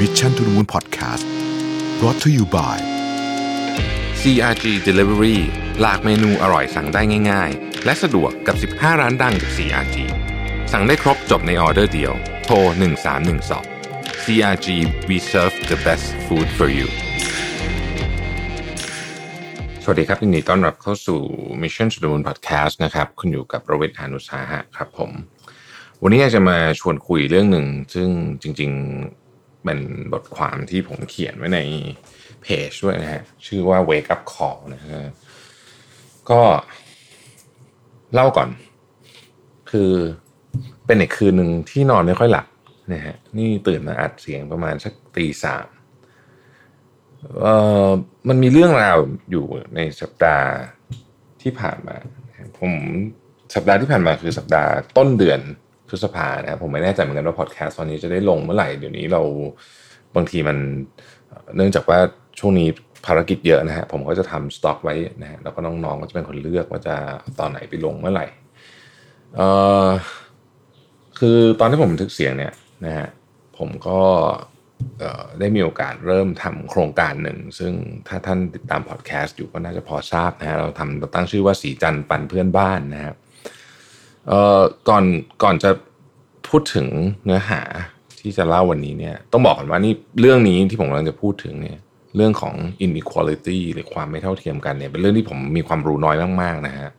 Mission to the Moon Podcast brought to you by CRG Delivery หลากเมนูอร่อยสั่งได้ง่าย ๆ และสะดวกกับ 15 ร้านดังจาก CRG สั่งได้ครบจบในออเดอร์เดียว โทร 1312 CRG we serve the best food for you สวัสดีครับยินดีต้อนรับเข้าสู่ Mission to the Moon Podcast นะครับ คุณอยู่กับประวิทยานุสาหะครับผม วันนี้อยากจะมาชวนคุยเรื่องหนึ่ง ซึ่งจริง ๆ เป็นบทความที่ผมเขียนไว้ในเพจด้วยนะฮะ ชื่อว่า Wake Up Call นะฮะก็เล่าก่อน คือเป็นอีกคืนหนึ่งที่นอนไม่ค่อยหลับนะฮะนี่ตื่นมาอัดเสียงประมาณสักตีสามเอ่อมันมีเรื่องราวอยู่ในสัปดาห์ที่ผ่านมา ผมสัปดาห์ที่ผ่านมาคือสัปดาห์ต้นเดือน ฤษภานะครับผมไม่แน่ใจเหมือนกันว่าพอดแคสต์ตอนนี้จะได้ลงเมื่อไหร่เดี๋ยวนี้เราบางทีมันเนื่องจากว่าช่วงนี้ภารกิจเยอะนะฮะผมก็จะทำสต็อกไว้นะฮะแล้วก็น้องๆก็จะเป็นคนเลือกว่าจะตอนไหนไปลงเมื่อไหร่เอ่อคือตอนที่ผมบันทึกเสียงเนี่ยนะฮะผมก็ได้มีโอกาสเริ่มทำโครงการหนึ่ง ซึ่งถ้าท่านติดตามพอดแคสต์อยู่ก็น่าจะพอทราบนะฮะเราทำเราตั้งชื่อว่าสีจันปันเพื่อนบ้านนะครับ เอ่อก่อนก่อนจะพูดถึงเนื้อหาที่จะเล่าวันนี้เนี่ยต้องบอกก่อนว่านี่เรื่องนี้ที่ผมกำลังจะพูดถึงเนี่ยเรื่องของ inequality หรือความไม่เท่าเทียมกันเนี่ยเป็นเรื่องที่ผมมีความรู้น้อยมากๆนะฮะ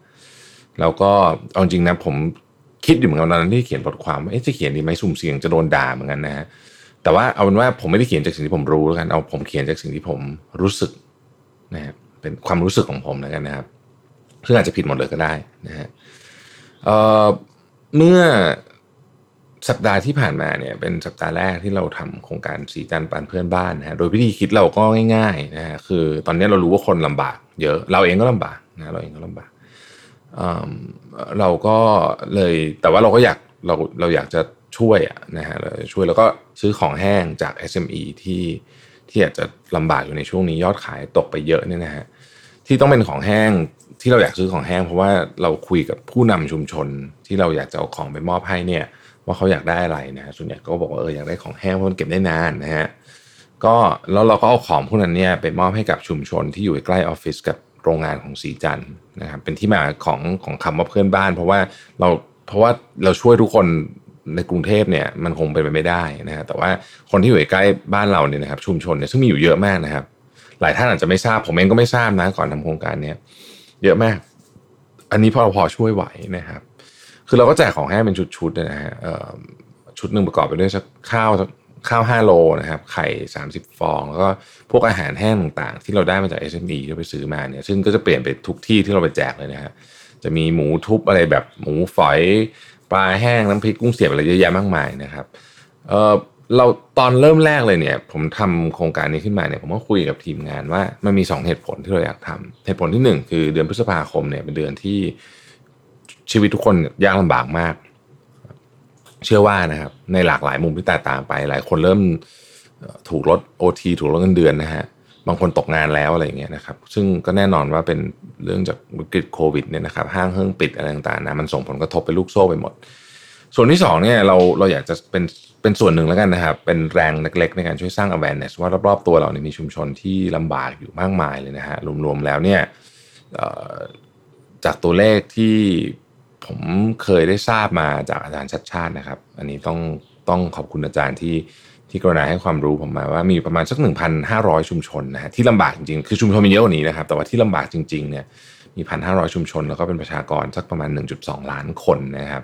แล้วก็เอาจริงนะผมคิดอยู่เหมือนกันตอนนั้นที่เขียนบทความว่าจะเขียนดีไหมสุ่มเสี่ยงจะโดนด่าเหมือนกันนะฮะแต่ว่าเอาเป็นว่าผมไม่ได้เขียนจากสิ่งที่ผมรู้แล้วกันเอาผมเขียนจากสิ่งที่ผมรู้สึกนะฮะเป็นความรู้สึกของผมแล้วกันนะครับซึ่งอาจจะผิดหมดเลยก็ได้นะฮะ เเมื่อสัปดาห์ที่ผ่านมาเนี่ยเป็นสัปดาห์แรกที่เราทำโครงการสีจันปันเพื่อนบ้านนะฮะโดยวิธีคิดเราก็ง่ายๆนะฮะคือตอนนี้เรารู้ว่าคนลำบากเยอะเราเองก็ลำบากนะเราเองก็ลำบากเราก็เลยแต่ว่าเราก็อยากเราเราอยากจะช่วยนะฮะช่วยแล้วก็ซื้อของแห้งจาก SME ที่ที่อาจจะลำบากอยู่ในช่วงนี้ยอดขายตกไปเยอะเนี่ยนะฮะที่ต้องเป็นของแห้ง ที่เราอยากซื้อของแห้งเพราะว่าเราคุยกับผู้นำชุมชนที่เราอยากจะเอาของไปมอบให้เนี่ย ว่าเขาอยากได้อะไรนะส่วนใหญ่ก็บอกว่าเอออยากได้ของแห้งเพราะมันเก็บได้นานนะฮะก็แล้วเราก็เอาของพวกนั้นเนี่ยไปมอบให้กับชุมชนที่อยู่ใกล้ออฟฟิศกับโรงงานของสีจันนะครับเป็นที่มาของของคำว่าเพื่อนบ้าน เพราะว่าเราเพราะว่าเราช่วยทุกคนในกรุงเทพเนี่ยมันคงเป็นไปไม่ได้นะฮะแต่ว่าคนที่อยู่ใกล้บ้านเราเนี่ยนะครับชุมชนเนี่ยซึ่งมีอยู่เยอะมากนะครับ หลายท่านอาจจะไม่ทราบผมเองก็ไม่ทราบนะก่อนทำโครงการเนี้ย เยอะมาก อันนี้พอเราพอช่วยไหวนะครับ คือเราก็แจกของแห้งเป็นชุดๆนะฮะชุดหนึ่งประกอบไปด้วยสักข้าวข้าวห้าโลนะครับ ไข่สามสิบฟอง แล้วก็พวกอาหารแห้งต่างๆ ที่เราได้มาจาก SME ที่เราไปซื้อมาเนี่ย ซึ่งก็จะเปลี่ยนไปทุกที่ที่เราไปแจกเลยนะฮะ จะมีหมูทุบอะไรแบบหมูฝอย ปลาแห้งน้ำพริกกุ้งเสียบอะไรเยอะแยะมากมายนะครับ เออ เราตอนเริ่มแรกเลยเนี่ย ผมทำโครงการนี้ขึ้นมาเนี่ยผมก็คุยกับทีมงานว่ามันมี 2 เหตุผลที่เราอยากทำเหตุผลที่ 1 คือเดือนพฤษภาคมเนี่ยเป็นเดือนที่ชีวิตทุกคนยากลำบากมาก เชื่อว่านะครับ ในหลากหลายมุมที่แตกต่างไป หลายคนเริ่มถูกลดโอทีถูกลดเงินเดือนนะฮะบางคนตกงานแล้วอะไรเงี้ยนะครับ ซึ่งก็แน่นอนว่าเป็นเรื่องจากวิกฤตโควิดเนี่ยนะครับ ห้างเฮิ่องปิดอะไรต่างๆนะมันส่งผลกระทบไปลูกโซ่ไปหมด ส่วนที่2เนี่ยเราเราอยากจะเป็นเป็นส่วนหนึ่งแล้วกันนะครับเป็นแรงเล็กๆในการช่วยสร้าง awareness ว่ารอบๆตัวเราเนี่ยมีชุมชนที่ลำบากอยู่มากมายเลยนะฮะรวมๆแล้วเนี่ยจากตัวเลขที่ผมเคยได้ทราบมาจากอาจารย์ชัดชาตินะครับ อันนี้ต้องต้องขอบคุณอาจารย์ที่ที่กรณาให้ความรู้ผมมาว่ามีประมาณสัก 1,500 ชุมชนนะฮะที่ลำบากจริงๆ คือชุมชนมีเยอะกว่านี้นะครับ แต่ว่าที่ลำบากจริงๆเนี่ยมี 1,500 ชุมชน แล้วก็เป็นประชากรสักประมาณ 1.2 ล้านคนนะครับ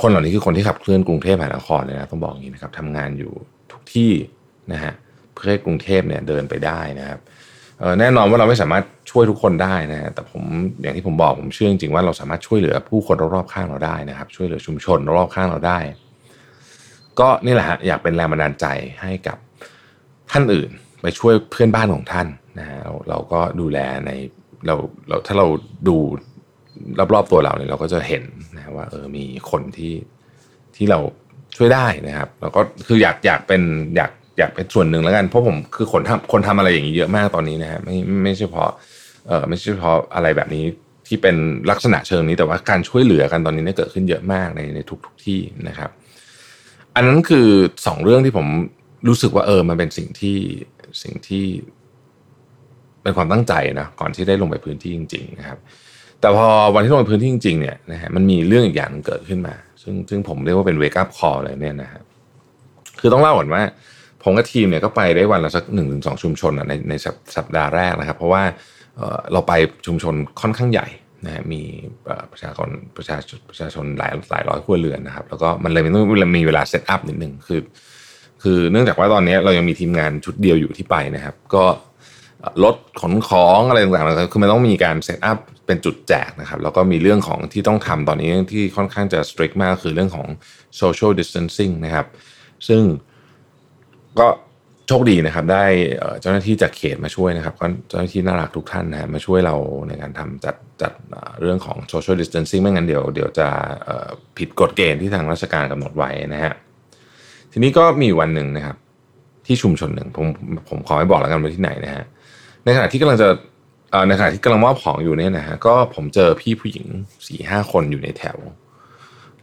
คนเหล่านี้คือคนที่ขับเคลื่อนกรุงเทพมหานครเลยนะต้องบอกอย่างนี้นะครับทำงานอยู่ทุกที่นะฮะเพื่อให้กรุงเทพเนี่ยเดินไปได้นะครับแน่นอนว่าเราไม่สามารถช่วยทุกคนได้นะฮะแต่ผมอย่างที่ผมบอกผมเชื่อจริงๆว่าเราสามารถช่วยเหลือผู้คนรอบๆข้างเราได้นะครับ ช่วยเหลือชุมชนรอบๆข้างเราได้ ก็นี่แหละฮะอยากเป็นแรงบันดาลใจให้กับท่านอื่น ไปช่วยเพื่อนบ้านของท่านนะฮะเราเราก็ดูแลในเราเราถ้าเราดู รอบๆตัวเราเนี่ยเราก็จะเห็นนะว่าเออมีคนที่ที่เราช่วยได้นะครับแล้วก็คืออยากอยากเป็นอยากอยากเป็นส่วนหนึ่งแล้วกันเพราะผมคือคนทำคนทำอะไรอย่างนี้เยอะมากตอนนี้นะฮะไม่ไม่ใช่เพราะเออไม่ใช่เพราะอะไรแบบนี้ที่เป็นลักษณะเชิงนี้แต่ว่าการช่วยเหลือกันตอนนี้เนี่ยเกิดขึ้นเยอะมากในในทุกๆทที่นะครับ อันนั้นคือสองเรื่องที่ผมรู้สึกว่าเออมันเป็นสิ่งที่สิ่งที่ เป็นความตั้งใจนะก่อนที่ได้ลงไปพื้นที่จริง ๆ นะครับ แต่พอวันที่ลงพื้นที่จริงๆเนี่ยนะฮะมันมีเรื่องอีกอย่างเกิดขึ้นมา ซึ่งซึ่งผมเรียกว่าเป็นเวกับคอเลยเนี่ยนะครับคือต้องเล่าก่อนว่า ผมกับทีมเนี่ยก็ไปได้วันละสักหนึ่งถึงสองชุมชนในในสัปดาห์แรกนะครับ เพราะว่าเราไปชุมชนค่อนข้างใหญ่นะมีประชาชนประชาชนประชาชนหลายหลายร้อยครัวเรือนนะครับ แล้วก็มันเลยต้องมีเวลา set up นิดหนึ่งคือ คือเนื่องจากว่าตอนนี้เรายังมีทีมงานชุดเดียวอยู่ที่ไปนะครับ ก็รถขนของอะไรต่างๆคือมันต้องมีการ set up เป็นจุดแจกนะครับ แล้วก็มีเรื่องของที่ต้องทำตอนนี้ที่ค่อนข้างจะ strict มากคือเรื่องของ social distancing นะครับ ซึ่งก็โชคดีนะครับ ได้เจ้าหน้าที่จากเขตมาช่วยนะครับก็เจ้าหน้าที่น่ารักทุกท่านนะมาช่วยเราในการทำจัดจัดเรื่องของ social distancing ไม่งั้นเดี๋ยวเดี๋ยวจะผิดกฎเกณฑ์ที่ทางราชการกำหนดไว้นะฮะทีนี้ก็มีวันหนึ่งนะครับ ที่ชุมชนหนึ่งผมผมขอไม่บอกแล้วกันว่าที่ไหนนะฮะในขณะที่กำลังจะ ในขณะที่กำลังมอบของอยู่เนี่ยนะฮะก็ผมเจอพี่ผู้หญิงสี่ห้าคนอยู่ในแถว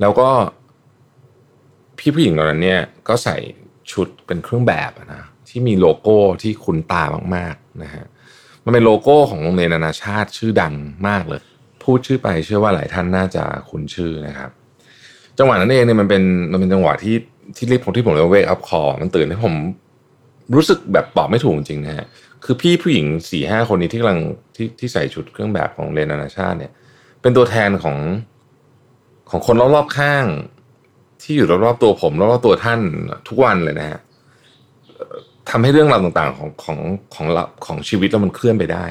แล้วก็พี่ผู้หญิงเหล่านั้นเนี่ยก็ใส่ชุดเป็นเครื่องแบบนะที่มีโลโก้ที่คุ้นตามากๆนะฮะมันเป็นโลโก้ของโรงเรียนนานาชาติชื่อดังมากเลย พูดชื่อไปเชื่อว่าหลายท่านน่าจะคุ้นชื่อนะครับ จังหวะนั้นเองเนี่ยมันเป็นมันเป็นจังหวะที่ที่รีบผมที่ผมเรียกว่าเวกอัพคอมันตื่นให้ผมรู้สึกแบบบอกไม่ถูกจริงนะฮะ คือพี่ผู้หญิงสี่ห้าคนนี้ที่กำลังที่ที่ใส่ชุดเครื่องแบบของเรนนานาชาติเนี่ย เป็นตัวแทนของของคนรอบๆข้าง ที่อยู่รอบๆตัวผมรอบๆตัวท่านทุกวันเลยนะฮะทำให้เรื่องราวต่างๆของของของของชีวิตเรามันเคลื่อนไปได้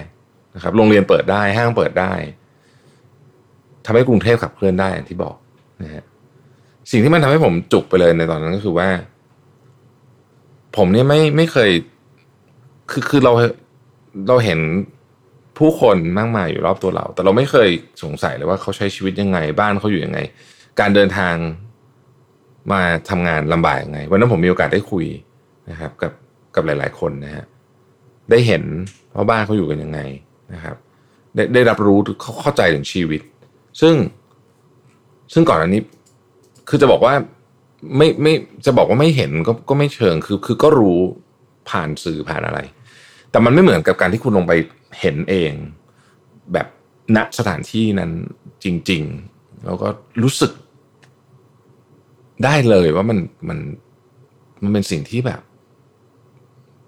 นะครับ โรงเรียนเปิดได้ห้างเปิดได้ทำให้กรุงเทพขับเคลื่อนได้อย่างที่บอกนะฮะสิ่งที่มันทำให้ผมจุกไปเลยในตอนนั้นก็คือว่า ผมเนี่ยไม่ไม่เคย คือคือเราเราเห็นผู้คนมากมายอยู่รอบตัวเรา แต่เราไม่เคยสงสัยเลยว่าเขาใช้ชีวิตยังไง บ้านเขาอยู่ยังไง การเดินทางมาทำงานลำบากยังไง วันนั้นผมมีโอกาสได้คุยนะครับ กับกับหลาย ๆ คนนะฮะได้เห็นว่าบ้านเขาอยู่กันยังไงนะครับ ได้ได้รับรู้เขาเข้าใจถึงชีวิต ซึ่งซึ่งก่อนอันนี้ คือจะบอกว่าไม่ไม่จะบอกว่าไม่เห็นก็ก็ไม่เชิงคือคือก็รู้ ผ่านสื่อผ่านอะไร แต่มันไม่เหมือนกับการที่คุณลงไปเห็นเอง แบบณสถานที่นั้นจริง ๆ แล้วก็รู้สึกได้เลยว่ามันมันมันเป็นสิ่งที่แบบ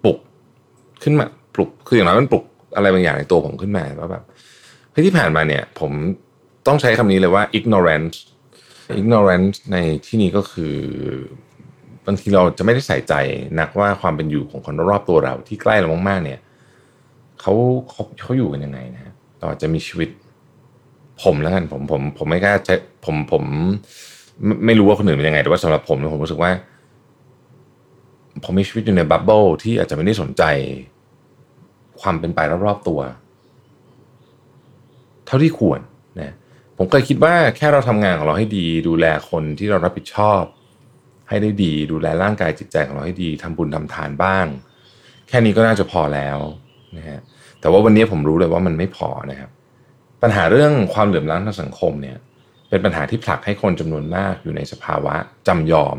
ปลุกขึ้นมาปลุกคืออย่างน้อยมันปลุกอะไรบางอย่างในตัวผมขึ้นมาว่าแบบที่ผ่านมาเนี่ย ผมต้องใช้คำนี้เลยว่า ignorance ignorance ในที่นี้ก็คือ บางทีเราจะไม่ได้ใส่ใจนักว่าความเป็นอยู่ของคนรอบตัวเราที่ใกล้เรามากๆเนี่ยเขาเขาเขาอยู่กันยังไงนะเราอจะมีชีวิต ผมแล้วกันผมผมผมไม่กล้าใช้ผมผมไม่รู้ว่าคนอื่นเป็นยังไง แต่ว่าสำหรับผมผมรู้สึกว่า ผมมีชีวิตอยู่ในบับเบิลที่อาจจะไม่ได้สนใจ ความเป็นไปรอบๆตัว เท่าที่ควรนะผมเคยคิดว่าแค่เราทำงานของเราให้ดี ดูแลคนที่เรารับผิดชอบ ให้ได้ดี ดูแลร่างกายจิตใจของเราให้ดีทำบุญทำทานบ้าง แค่นี้ก็น่าจะพอแล้วนะฮะแต่ว่าวันนี้ผมรู้เลยว่ามันไม่พอนะครับ ปัญหาเรื่องความเหลื่อมล้ำทางสังคมเนี่ยเป็นปัญหาที่ผลักให้คนจำนวนมากอยู่ในสภาวะจำยอม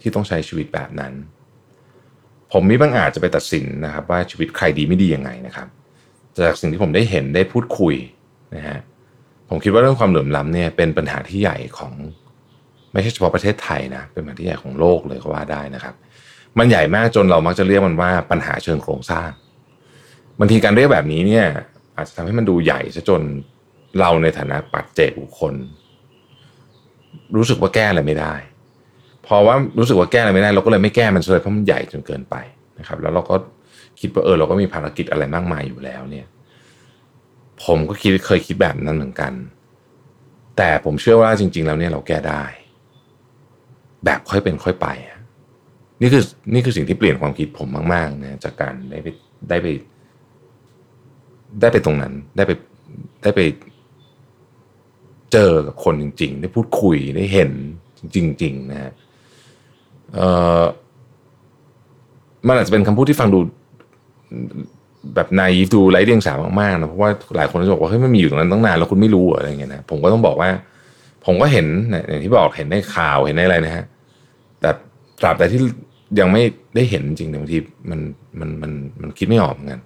ที่ต้องใช้ชีวิตแบบนั้น ผมมิบางอาจจะไปตัดสินนะครับว่าชีวิตใครดีไม่ดียังไงนะครับ จากสิ่งที่ผมได้เห็นได้พูดคุยนะฮะผมคิดว่าเรื่องความเหลื่อมล้ำเนี่ยเป็นปัญหาที่ใหญ่ของ ไม่ใช่เฉพาะประเทศไทยนะเป็นปัญหาที่ใหญ่ของโลกเลยก็ว่าได้นะครับ มันใหญ่มากจนเรามักจะเรียกมันว่าปัญหาเชิงโครงสร้างบางทีการเรียกแบบนี้เนี่ยอาจจะทำให้มันดูใหญ่ซะจนเราในฐานะปัจเจกบุคคล รู้สึกว่าแก้อะไรไม่ได้พอว่ารู้สึกว่าแก้อะไรไม่ได้ เราก็เลยไม่แก้มันเลยเพราะมันใหญ่จนเกินไปนะครับ แล้วเราก็คิดว่าเออเราก็มีภารกิจอะไรมากมายอยู่แล้ว เนี่ย ผมก็คิดเคยคิดแบบนั้นเหมือนกัน แต่ผมเชื่อว่าจริง ๆ แล้วเนี่ยเราแก้ได้ แบบค่อยเป็นค่อยไป นี่คือนี่คือสิ่งที่เปลี่ยนความคิดผมมากๆนะจากการได้ไปได้ไป ได้ไปตรงนั้น ได้ไปได้ไป เจอกับคนจริง ๆ ได้พูดคุยได้เห็นจริง ๆ นะฮะมันอาจจะเป็นคำพูดที่ฟังดูแบบนายดูไร้เดียงสามากๆนะเพราะว่าหลายคนจะบอกว่าเฮ้ยมันมีอยู่ตรงนั้นตั้งนานแล้วคุณไม่รู้อะไรเงี้ยนะผมก็ต้องบอกว่า ผมก็เห็นอย่างที่บอกเห็นในข่าวเห็นในอะไรนะฮะแต่ตราบแต่ที่ยังไม่ได้เห็นจริงบางทีมันมันมันมันคิดไม่ออกเหมือนกัน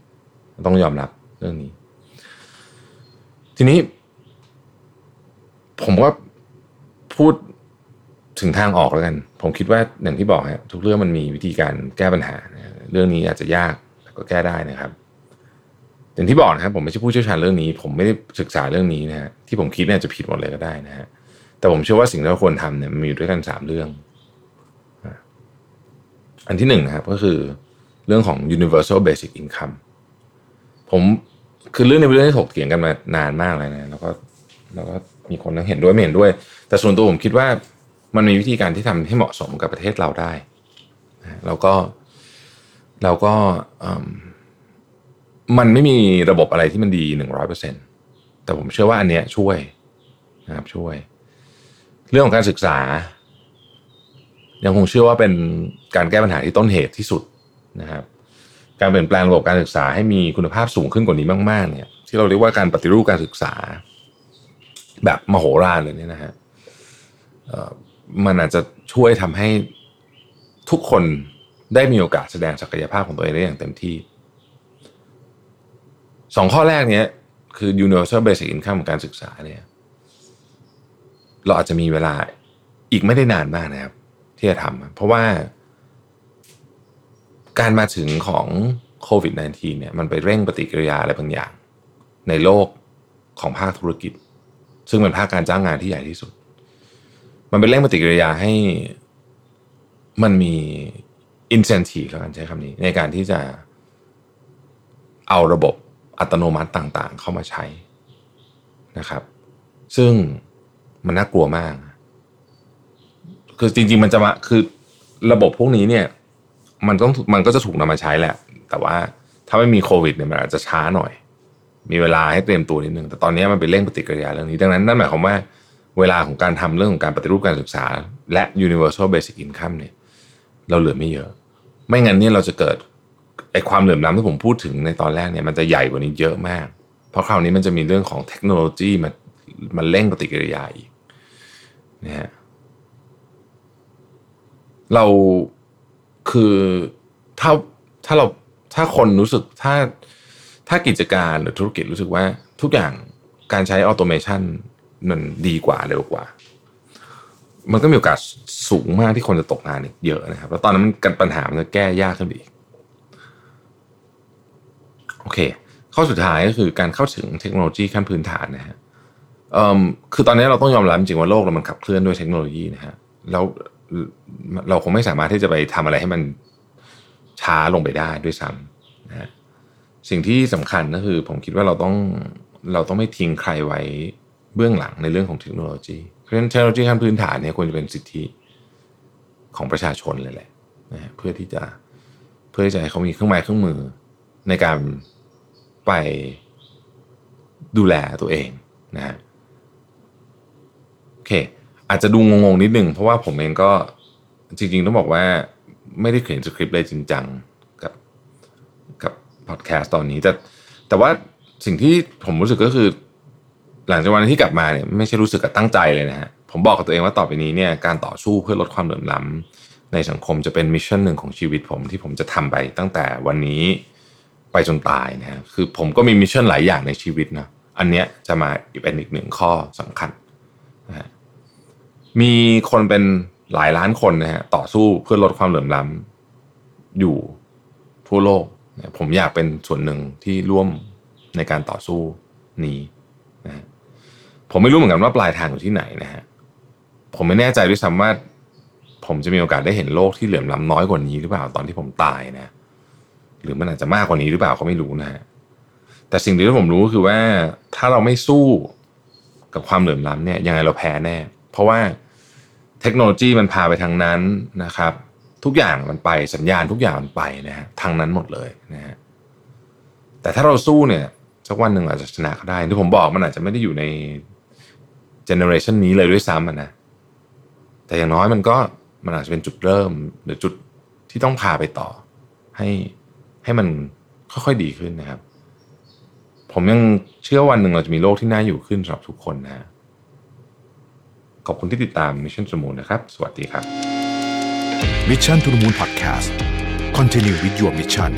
ต้องยอมรับเรื่องนี้ ทีนี้ ผมก็พูดถึงทางออกแล้วกัน ผมคิดว่าอย่างที่บอกฮะทุกเรื่องมันมีวิธีการแก้ปัญหา เรื่องนี้อาจจะยากแต่ก็แก้ได้นะครับ อย่างที่บอกนะครับผมไม่ใช่ผู้เชี่ยวชาญเรื่องนี้ ผมไม่ได้ศึกษาเรื่องนี้นะฮะที่ผมคิดเนี่ยจะผิดหมดเลยก็ได้นะฮะ แต่ผมเชื่อว่าสิ่งที่เราควรทำเนี่ยมันมีด้วยกันสามเรื่อง อันที่หนึ่งครับก็คือเรื่องของ universal basic income ผมคือเรื่องในเรื่องที่ถกเถียงกันมานานมากเลยนะ แล้วก็แล้วก็มีคนทั้งเห็นด้วยไม่เห็นด้วย แต่ส่วนตัวผมคิดว่ามันมีวิธีการที่ทำให้เหมาะสมกับประเทศเราได้แล้วก็เราก็มันไม่มีระบบอะไรที่มันดีหนึ่งร้อยเปอร์เซ็นแต่ผมเชื่อว่าอันเนี้ยช่วยนะครับช่วย เรื่องของการศึกษา ยังคงเชื่อว่าเป็นการแก้ปัญหาที่ต้นเหตุที่สุดนะครับ การเปลี่ยนแปลงระบบการศึกษาให้มีคุณภาพสูงขึ้นกว่านี้มากๆเนี่ย ที่เราเรียกว่าการปฏิรูปการศึกษา แบบมโหฬารเลยเนี่ยนะฮะมันอาจจะช่วยทำให้ทุกคนได้มีโอกาสแสดงศักยภาพของตัวเองได้อย่างเต็มที่สองข้อแรกเนี้ยคือ universal basic income ของการศึกษาเนี่ย เราอาจจะมีเวลาอีกไม่ได้นานมากนะครับ ที่จะทำเพราะว่า การมาถึงของโควิด -19 เนี่ยมันไปเร่งปฏิกิริยาอะไรบางอย่าง ในโลกของภาคธุรกิจ ซึ่งเป็นภาคการจ้างงานที่ใหญ่ที่สุด มันเป็นเร่งปฏิกิริยาให้มันมี incentive แล้วกันใช้คำนี้ ในการที่จะเอาระบบอัตโนมัติต่างๆ เข้ามาใช้นะครับ ซึ่ง มันน่ากลัวมาก คือจริง ๆ มันจะมาคือระบบพวกนี้เนี่ย มันต้องมันก็จะถูกนำมาใช้แหละ แต่ว่าถ้าไม่มีโควิดเนี่ยมันอาจจะช้าหน่อย มีเวลาให้เตรียมตัวนิดนึงแต่ตอนนี้มันเป็นเร่งปฏิกิริยาเรื่องนี้ ดังนั้นนั่นหมายความว่าเวลาของการทำเรื่องของการปฏิรูปการศึกษา และ universal basic income เนี่ย เราเหลือไม่เยอะ ไม่งั้นเนี่ยเราจะเกิดไอความเหลื่อมล้ำที่ผมพูดถึงในตอนแรกเนี่ยมันจะใหญ่กว่านี้เยอะมาก เพราะคราวนี้มันจะมีเรื่องของเทคโนโลยีมา มันเร่งปฏิกิริยาอีกนะฮะเราคือถ้าถ้าเราถ้าคนรู้สึกถ้าถ้ากิจการหรือธุรกิจรู้สึกว่าทุกอย่างการใช้ออโตเมชันมันดีกว่าเร็วกว่า มันก็มีโอกาสสูงมากที่คนจะตกงานอีกเยอะนะครับ แล้วตอนนั้นกันปัญหามันจะแก้ยากขึ้นอีก โอเค ข้อสุดท้ายก็คือการเข้าถึงเทคโนโลยีขั้นพื้นฐานนะฮะ คือตอนนี้เราต้องยอมรับจริงว่าโลกเรามันขับเคลื่อนด้วยเทคโนโลยีนะฮะแล้วเราคงไม่สามารถที่จะไปทำอะไรให้มันช้าลงไปได้ด้วยซ้ำนะฮะสิ่งที่สำคัญก็คือ ผมคิดว่าเราต้องเราต้องไม่ทิ้งใครไว้เบื้องหลังในเรื่องของเทคโนโลยีเพราะฉะนั้นเทคโนโลยีขั้นพื้นฐานเนี่ยควรจะเป็นสิทธิของประชาชนเลยแหละนะเพื่อที่จะเพื่อที่จะให้เขามีเครื่องไม้เครื่องมือในการไปดูแลตัวเองนะฮะ เค อาจจะดูงงๆนิดนึงเพราะว่าผมเองก็จริงๆต้องบอกว่าไม่ได้เขียนสคริปต์เลยจริงจังกับกับพอดแคสต์ตอนนี้แต่แต่ว่าสิ่งที่ผมรู้สึกก็คือ หลังจากวันที่กลับมาเนี่ยไม่ใช่รู้สึกกับตั้งใจเลยนะฮะผมบอกกับตัวเองว่าต่อไปนี้เนี่ยการต่อสู้เพื่อลดความเหลื่อมล้ำในสังคมจะเป็น mission หนึ่งของชีวิตผมที่ผมจะทำไปตั้งแต่วันนี้ไปจนตายนะคือผมก็มี mission หลายอย่างในชีวิตนะอันเนี้ยจะมาเป็นอีกหนึ่งข้อสำคัญนะฮะ มีคนเป็นหลายล้านคนนะฮะต่อสู้เพื่อลดความเหลื่อมล้ำอยู่ทั่วโลก ผมอยากเป็นส่วนหนึ่งที่ร่วมในการต่อสู้นี้นะผมไม่รู้เหมือนกันว่าปลายทางอยู่ที่ไหนนะฮะผมไม่แน่ใจด้วยซ้ำว่าผมจะมีโอกาสได้เห็นโลกที่เหลื่อมล้ำน้อยกว่านี้หรือเปล่าตอนที่ผมตายนะ หรือมันอาจจะมากกว่านี้หรือเปล่าก็ไม่รู้นะฮะแต่สิ่งที่ผมรู้คือว่าถ้าเราไม่สู้กับความเหลื่อมล้ำเนี่ยยังไงเราแพ้แน่ เพราะว่าเทคโนโลยีมันพาไปทางนั้นนะครับ ทุกอย่างมันไปสัญญาณทุกอย่างมันไปนะฮะทางนั้นหมดเลยนะฮะแต่ถ้าเราสู้เนี่ยสักวันหนึ่งอาจจะชนะก็ได้ที่ผมบอกมันอาจจะไม่ได้อยู่ในเจเนอเรชันนี้เลยด้วยซ้ำนะแต่อย่างน้อยมันก็มันอาจจะเป็นจุดเริ่ม หรือจุดที่ต้องพาไปต่อ ให้ให้มันค่อยๆดีขึ้นนะครับ ผมยังเชื่อวันหนึ่งเราจะมีโลกที่น่าอยู่ขึ้นสำหรับทุกคนนะ ขอบคุณที่ติดตาม Mission to the Moon นะครับ สวัสดีครับ Mission to the Moon Podcast Continue with your mission